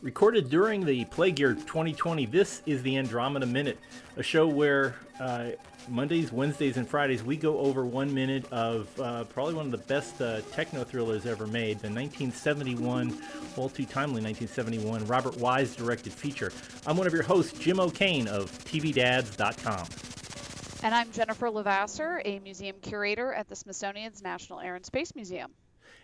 Recorded during the Plague Year 2020, this is the Andromeda Minute, a show where uh, Mondays, Wednesdays, and Fridays we go over one minute of uh, probably one of the best uh, techno thrillers ever made, the 1971, all too timely 1971, Robert Wise directed feature. I'm one of your hosts, Jim O'Kane of TVDads.com. And I'm Jennifer Levasseur, a museum curator at the Smithsonian's National Air and Space Museum.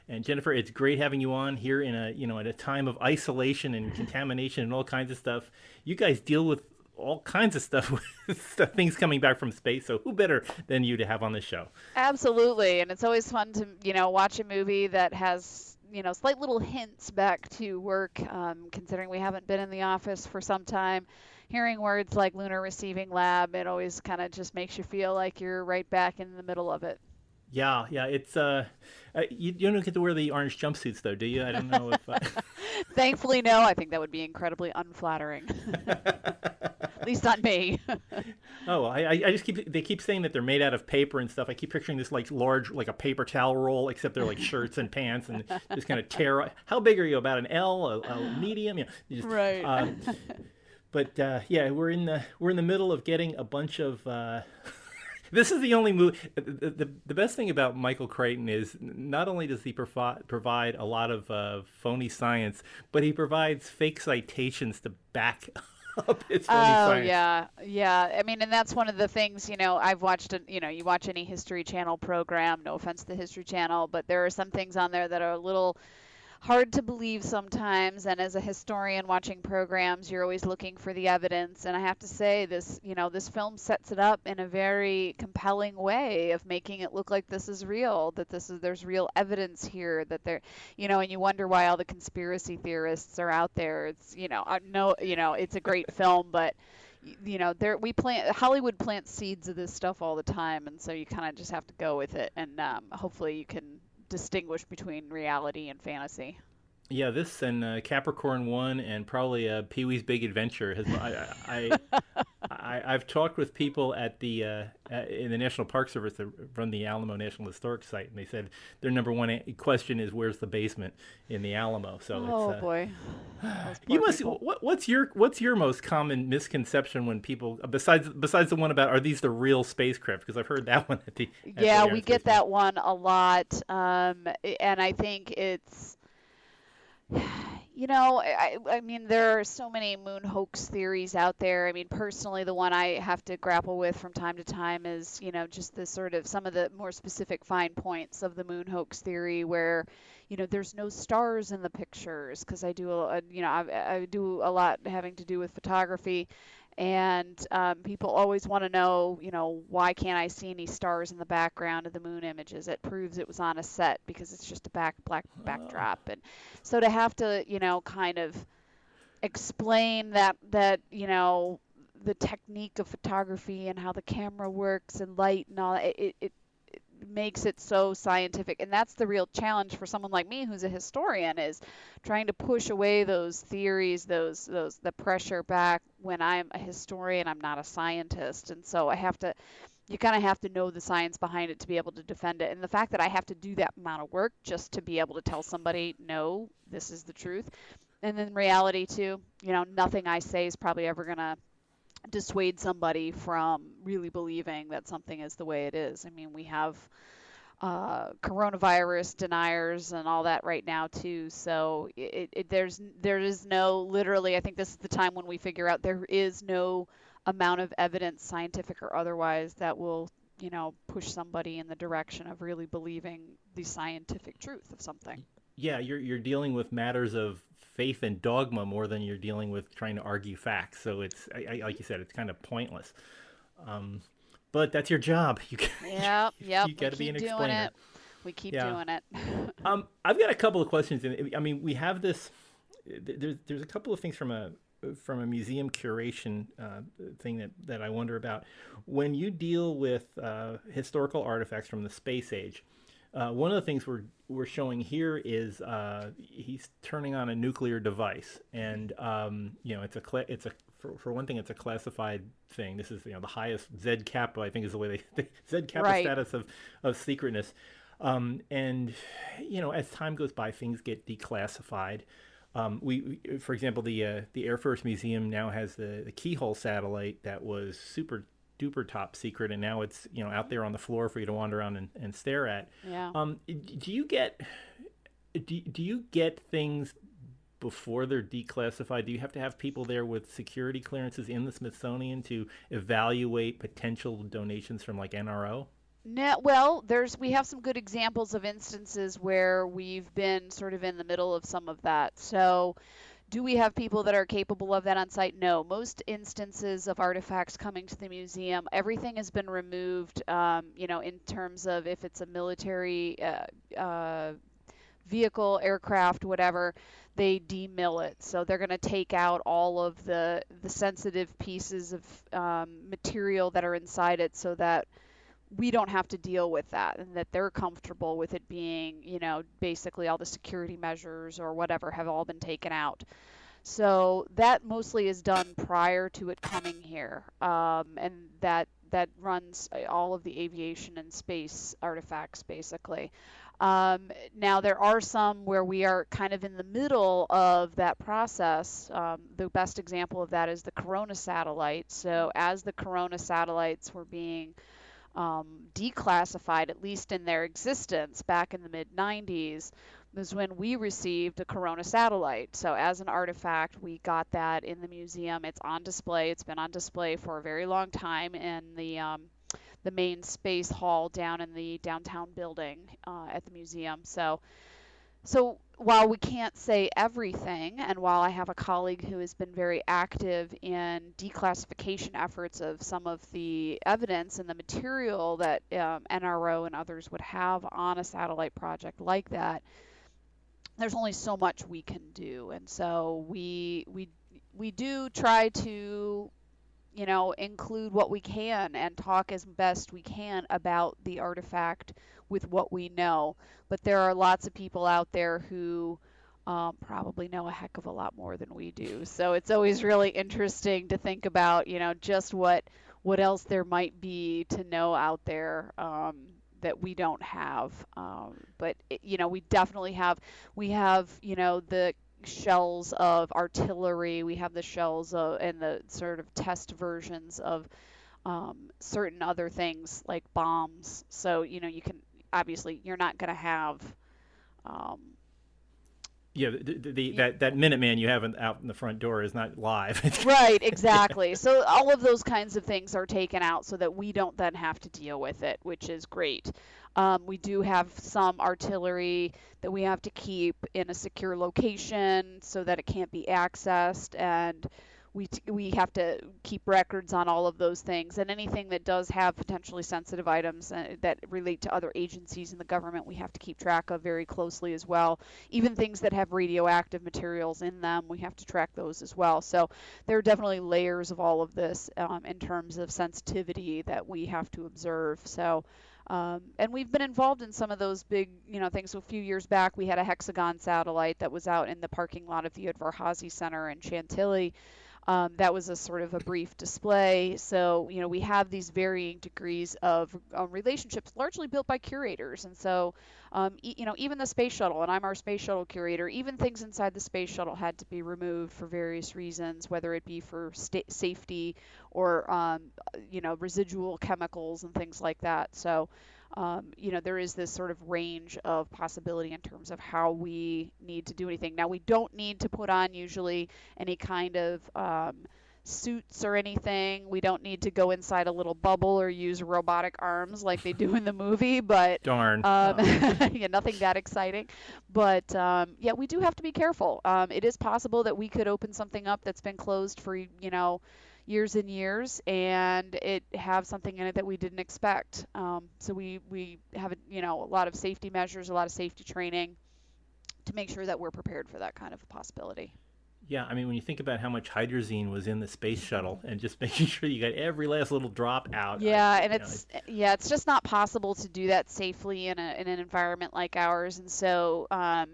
And Jennifer, it's great having you on here in a you know at a time of isolation and contamination and all kinds of stuff. You guys deal with all kinds of stuff with things coming back from space. So who better than you to have on the show? Absolutely, and it's always fun to you know watch a movie that has you know slight little hints back to work. Um, considering we haven't been in the office for some time, hearing words like lunar receiving lab, it always kind of just makes you feel like you're right back in the middle of it. Yeah, yeah, it's uh, uh, you, you don't get to wear the orange jumpsuits though, do you? I don't know if. I... Thankfully, no. I think that would be incredibly unflattering. At least not me. oh, I, I just keep they keep saying that they're made out of paper and stuff. I keep picturing this like large, like a paper towel roll, except they're like shirts and pants and just kind of tear. How big are you? About an L, a, a medium? Yeah, just, right. Uh, but uh, yeah, we're in the we're in the middle of getting a bunch of. Uh, this is the only movie. The, the, the, best thing about Michael Crichton is not only does he provi- provide a lot of uh, phony science, but he provides fake citations to back up his phony oh, science. yeah, yeah. I mean, and that's one of the things. You know, I've watched. A, you know, you watch any History Channel program. No offense to the History Channel, but there are some things on there that are a little hard to believe sometimes and as a historian watching programs you're always looking for the evidence. And i have to say this you know this film sets it up in a very compelling way of making it look like this is real that this is there's real evidence here that there you know and you wonder why all the conspiracy theorists are out there. It's you know uh, no you know it's a great film but you know there we plant hollywood plants seeds of this stuff all the time and so you kind of just have to go with it. And um, hopefully you can distinguish between reality and fantasy. Yeah, this and uh, Capricorn One and probably uh, Pee Wee's Big Adventure has. I, I, I have talked with people at the uh, in the National Park Service that run the Alamo National Historic Site, and they said their number one question is where's the basement in the Alamo. So oh it's, uh, boy, you must. What, what's your what's your most common misconception when people besides besides the one about are these the real spacecraft? Because I've heard that one at the. At yeah, the we get that one a lot, um, and I think it's you know, I, I mean, there are so many moon hoax theories out there. I mean, personally, the one I have to grapple with from time to time is, you know, just the sort of some of the more specific fine points of the moon hoax theory where, you know, there's no stars in the pictures because I do, a, you know, I, I do a lot having to do with photography and um, people always want to know, you know, why can't I see any stars in the background of the moon images? It proves it was on a set because it's just a back black backdrop, and so to have to, you know, kind of explain that that you know the technique of photography and how the camera works and light and all it, it makes it so scientific. And that's the real challenge for someone like me who's a historian is trying to push away those theories those those the pressure back when i'm a historian i'm not a scientist. And so i have to you kind of have to know the science behind it to be able to defend it. And the fact that i have to do that amount of work just to be able to tell somebody no this is the truth. And then reality too you know nothing i say is probably ever going to dissuade somebody from really believing that something is the way it is. I mean, we have uh, coronavirus deniers and all that right now too. So it, it, there's there is no literally. I think this is the time when we figure out there is no amount of evidence, scientific or otherwise, that will you know push somebody in the direction of really believing the scientific truth of something. Yeah, you're you're dealing with matters of faith and dogma more than you're dealing with trying to argue facts. So it's I, I, like you said, it's kind of pointless. Um, but that's your job. You yeah, yep. You got to be an explainer. It. We keep yeah. doing it. um, I've got a couple of questions. I mean, we have this. There's there's a couple of things from a from a museum curation uh, thing that, that I wonder about. When you deal with uh, historical artifacts from the space age, uh, one of the things we're we're showing here is uh, he's turning on a nuclear device, and um, you know it's a it's a for, for one thing it's a classified thing. This is you know the highest Z kappa I think is the way they Z kappa right. status of of secretness, um, and you know as time goes by things get declassified. Um, we, for example, the uh, the Air Force Museum now has the, the Keyhole satellite that was super duper top secret, and now it's you know out there on the floor for you to wander around and, and stare at. Yeah. Um, do you get do, do you get things before they're declassified? Do you have to have people there with security clearances in the Smithsonian to evaluate potential donations from like NRO? No, well, there's we have some good examples of instances where we've been sort of in the middle of some of that. So, do we have people that are capable of that on site? No. Most instances of artifacts coming to the museum, everything has been removed. Um, you know, in terms of if it's a military uh, uh, vehicle, aircraft, whatever, they demil it. So they're going to take out all of the the sensitive pieces of um, material that are inside it, so that we don't have to deal with that and that they're comfortable with it being, you know, basically all the security measures or whatever have all been taken out. So that mostly is done prior to it coming here, um, and that that runs all of the aviation and space artifacts basically. Um, now there are some where we are kind of in the middle of that process. Um, the best example of that is the Corona satellite. So as the Corona satellites were being um, declassified, at least in their existence back in the mid 90s, was when we received a Corona satellite. So, as an artifact, we got that in the museum. It's on display. It's been on display for a very long time in the um, the main space hall down in the downtown building uh, at the museum. So, so while we can't say everything, and while I have a colleague who has been very active in declassification efforts of some of the evidence and the material that um, NRO and others would have on a satellite project like that, there's only so much we can do, and so we we we do try to you know include what we can and talk as best we can about the artifact with what we know. But there are lots of people out there who um, probably know a heck of a lot more than we do. So it's always really interesting to think about, you know, just what what else there might be to know out there um, that we don't have. Um, but it, you know, we definitely have. We have, you know, the shells of artillery. We have the shells of, and the sort of test versions of um, certain other things like bombs. So you know, you can obviously you're not going to have. Um, yeah, the, the, the, that that Minuteman you have in, out in the front door is not live. right, exactly. So all of those kinds of things are taken out so that we don't then have to deal with it, which is great. Um, we do have some artillery that we have to keep in a secure location so that it can't be accessed and we we have to keep records on all of those things. And anything that does have potentially sensitive items uh, that relate to other agencies in the government we have to keep track of very closely as well. Even things that have radioactive materials in them we have to track those as well. So there are definitely layers of all of this um, in terms of sensitivity that we have to observe. So um, and we've been involved in some of those big, you know, things. So a few years back, we had a hexagon satellite that was out in the parking lot of the Udvar-Hazy Center in Chantilly um, that was a sort of a brief display. So, you know, we have these varying degrees of um, relationships, largely built by curators. And so, um, e- you know, even the space shuttle, and I'm our space shuttle curator, even things inside the space shuttle had to be removed for various reasons, whether it be for sta- safety or, um, you know, residual chemicals and things like that. So, um, you know, there is this sort of range of possibility in terms of how we need to do anything. Now, we don't need to put on usually any kind of um, suits or anything. We don't need to go inside a little bubble or use robotic arms like they do in the movie. But darn, um, oh. yeah, nothing that exciting. But um, yeah, we do have to be careful. Um, it is possible that we could open something up that's been closed for you know years and years and it have something in it that we didn't expect. Um, so we, we have, you know, a lot of safety measures, a lot of safety training to make sure that we're prepared for that kind of a possibility. Yeah, I mean, when you think about how much hydrazine was in the space shuttle, and just making sure you got every last little drop out. Yeah, I, and it's know, yeah, it's just not possible to do that safely in a in an environment like ours, and so um,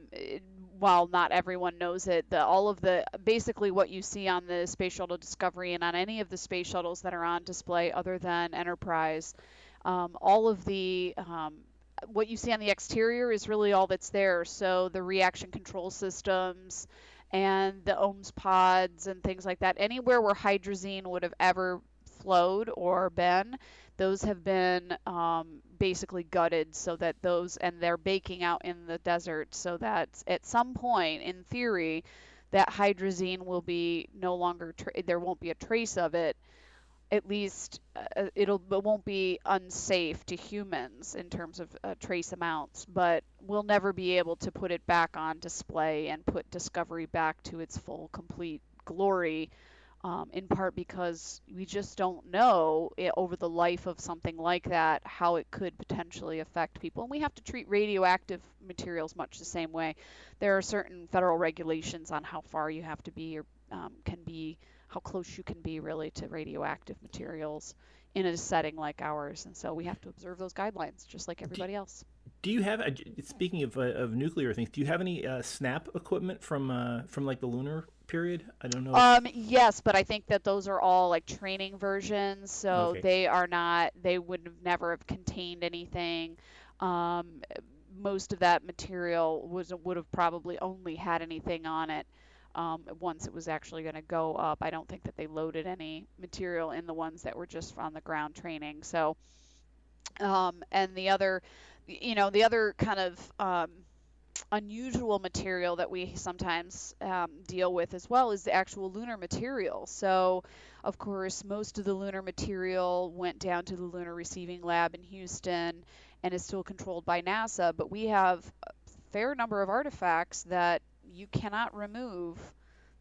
while not everyone knows it, the, all of the basically what you see on the Space Shuttle Discovery and on any of the space shuttles that are on display other than Enterprise, um, all of the um, what you see on the exterior is really all that's there. So the reaction control systems and the OMS pods and things like that. Anywhere where hydrazine would have ever flowed or been, those have been um, basically gutted so that those, and they're baking out in the desert so that at some point, in theory, that hydrazine will be no longer, tra- there won't be a trace of it at least uh, it'll it won't be unsafe to humans in terms of uh, trace amounts, but we'll never be able to put it back on display and put Discovery back to its full complete glory. Um, in part because we just don't know it, over the life of something like that how it could potentially affect people. And we have to treat radioactive materials much the same way. There are certain federal regulations on how far you have to be or um, can be how close you can be really to radioactive materials in a setting like ours. And so we have to observe those guidelines just like everybody do, else. Do you have, speaking of, uh, of nuclear things, do you have any uh, SNAP equipment from uh, from like the lunar period? I don't know. Um, yes, but I think that those are all like training versions, so Okay. they are not. They would have never have contained anything. Um, most of that material was would have probably only had anything on it um, once it was actually going to go up. I don't think that they loaded any material in the ones that were just on the ground training. So, um, and the other, you know, the other kind of um, unusual material that we sometimes um, deal with as well is the actual lunar material. So, of course, most of the lunar material went down to the Lunar Receiving Lab in Houston and is still controlled by NASA, but we have a fair number of artifacts that you cannot remove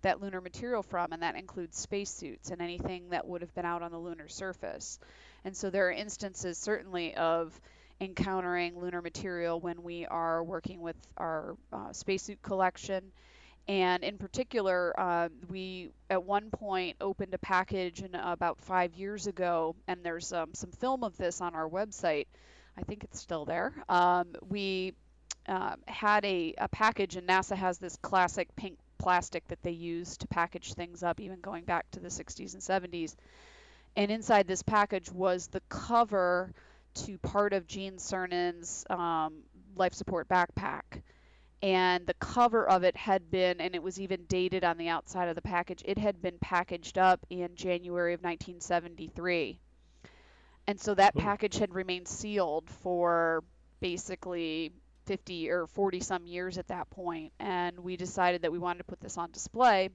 that lunar material from, and that includes spacesuits and anything that would have been out on the lunar surface. And so there are instances certainly of encountering lunar material when we are working with our uh, spacesuit collection. And in particular, uh, we at one point opened a package in, uh, about five years ago, and there's um, some film of this on our website. I think it's still there. Um, we um, had a, a package, and NASA has this classic pink plastic that they use to package things up, even going back to the 60s and 70s. And inside this package was the cover to part of Gene Cernan's um, life support backpack. And the cover of it had been, and it was even dated on the outside of the package, it had been packaged up in January of 1973. And so that Oh. package had remained sealed for basically 50 or 40 some years at that point and we decided that we wanted to put this on display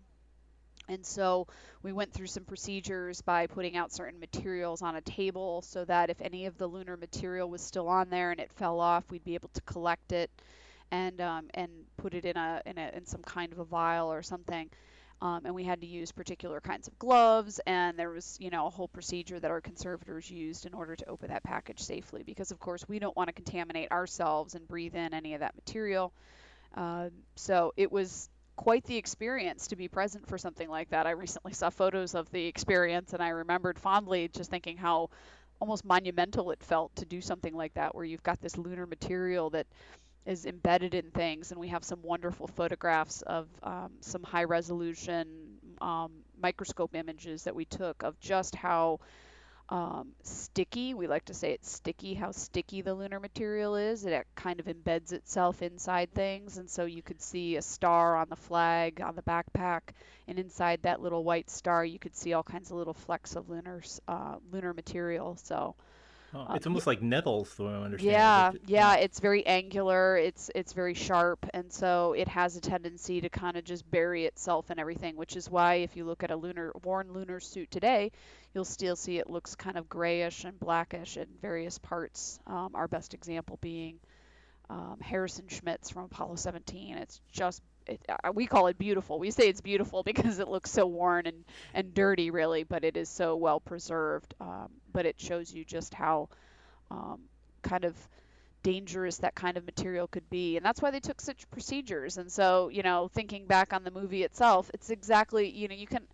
and so we went through some procedures by putting out certain materials on a table so that if any of the lunar material was still on there and it fell off, we'd be able to collect it and um, and put it in a, in a in some kind of a vial or something. Um, and we had to use particular kinds of gloves, and there was, you know, a whole procedure that our conservators used in order to open that package safely, because of course we don't want to contaminate ourselves and breathe in any of that material. Uh, so it was quite the experience to be present for something like that. I recently saw photos of the experience, and I remembered fondly just thinking how almost monumental it felt to do something like that, where you've got this lunar material that is embedded in things, and we have some wonderful photographs of um, some high resolution um, microscope images that we took of just how um, sticky, we like to say it's sticky, how sticky the lunar material is. It kind of embeds itself inside things, and so you could see a star on the flag on the backpack, and inside that little white star, you could see all kinds of little flecks of lunar uh, lunar material. So Oh, it's almost like nettles, the way I understand. it. yeah, it- yeah, it's very angular. It's it's very sharp, and so it has a tendency to kind of just bury itself in everything. Which is why if you look at a lunar worn lunar suit today, you'll still see it looks kind of grayish and blackish in various parts. Um, our best example being um, Harrison Schmitt's from Apollo 17. It's just it, uh, we call it beautiful. We say it's beautiful because it looks so worn and, and dirty, really, but it is so well preserved. Um, but it shows you just how um, kind of dangerous that kind of material could be. And that's why they took such procedures. And so, you know, thinking back on the movie itself, it's exactly, you know, you can,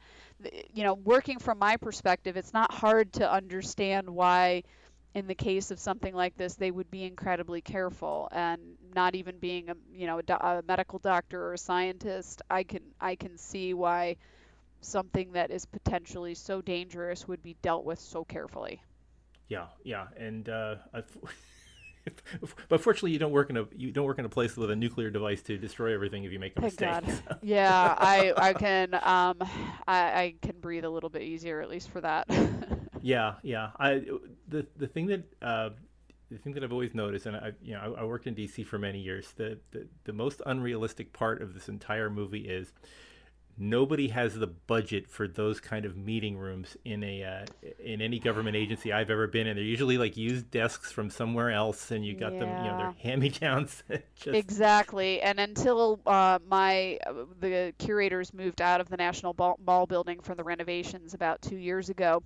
you know, working from my perspective, it's not hard to understand why in the case of something like this, they would be incredibly careful and not even being a you know a, do- a medical doctor or a scientist. I can I can see why something that is potentially so dangerous would be dealt with so carefully. Yeah, yeah, and uh, but fortunately, you don't work in a you don't work in a place with a nuclear device to destroy everything if you make a Thank mistake. God. Yeah, I I can um I, I can breathe a little bit easier at least for that. yeah, yeah. I the the thing that uh, the thing that I've always noticed, and I you know I, I worked in DC for many years. The, the the most unrealistic part of this entire movie is nobody has the budget for those kind of meeting rooms in a uh, in any government agency I've ever been in. They're usually like used desks from somewhere else, and you got them, you know, they're Yeah. hand me downs. Just Exactly, and until uh, my the curators moved out of the National Ball, Mall building for the renovations about two years ago,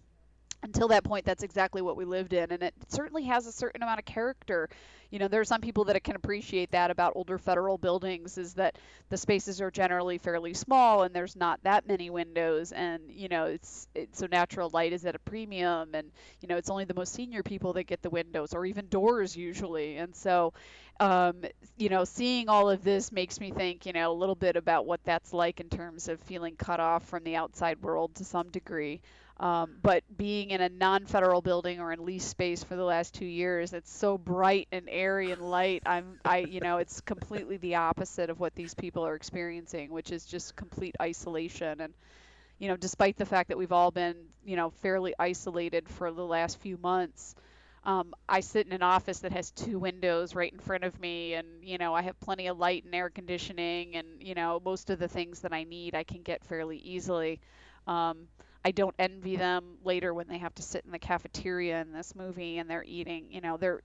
until that point, that's exactly what we lived in, and it certainly has a certain amount of character. You know, there are some people that can appreciate that about older federal buildings, is that the spaces are generally fairly small and there's not that many windows, and you know, it's it's so natural light is at a premium, and you know, it's only the most senior people that get the windows or even doors usually, and so um, you know, seeing all of this makes me think, you know, a little bit about what that's like in terms of feeling cut off from the outside world to some degree. Um, but being in a non-federal building or in lease space for the last two years, it's so bright and airy and light. I'm, I, you know, it's completely the opposite of what these people are experiencing, which is just complete isolation. And, you know, despite the fact that we've all been, you know, fairly isolated for the last few months, um, I sit in an office that has two windows right in front of me, and you know I have plenty of light and air conditioning, and you know most of the things that I need I can get fairly easily. Um, I don't envy them later when they have to sit in the cafeteria in this movie and they're eating, you know, they're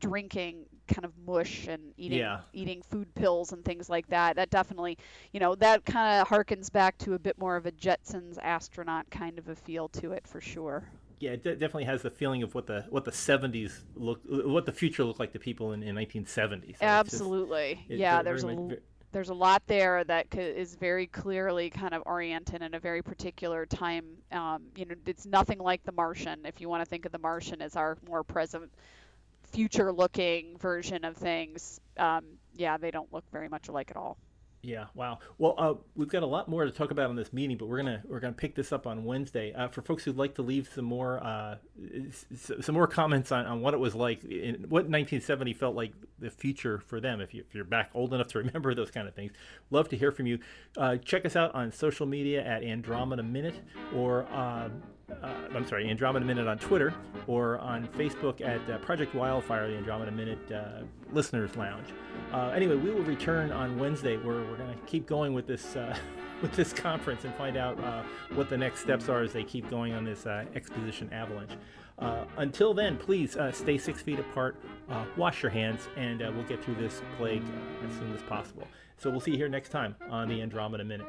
drinking kind of mush and eating Yeah. eating food pills and things like that. That definitely, you know, that kind of harkens back to a bit more of a Jetsons astronaut kind of a feel to it for sure. yeah, it de- definitely has the feeling of what the what the '70s look, what the future looked like to people in, in 1970s. So it's just- Absolutely. it yeah, there's a much- l- ve- there's a lot there that is very clearly kind of oriented in a very particular time. Um, you know, it's nothing like The Martian. If you want to think of The Martian as our more present, future-looking version of things, um, yeah, they don't look very much alike at all. Yeah, wow. Well, uh, we've got a lot more to talk about on this meeting, but we're gonna we're gonna pick this up on Wednesday. Uh, for folks who'd like to leave some more uh, some more comments on, on what it was like, in, what 1970 felt like the future for them, if, you, if you're back old enough to remember those kind of things, love to hear from you. Uh, check us out on social media at Andromeda Minute or. Uh, I'm sorry, Andromeda Minute on Twitter or on Facebook at uh, Project Wildfire, the Andromeda Minute uh, Listeners Lounge. Uh, anyway, we will return on Wednesday where we're going to keep going with this uh, with this conference and find out uh, what the next steps are as they keep going on this exposition avalanche. Until then, please stay six feet apart, wash your hands, and we'll get through this plague as soon as possible. So we'll see you here next time on the Andromeda Minute.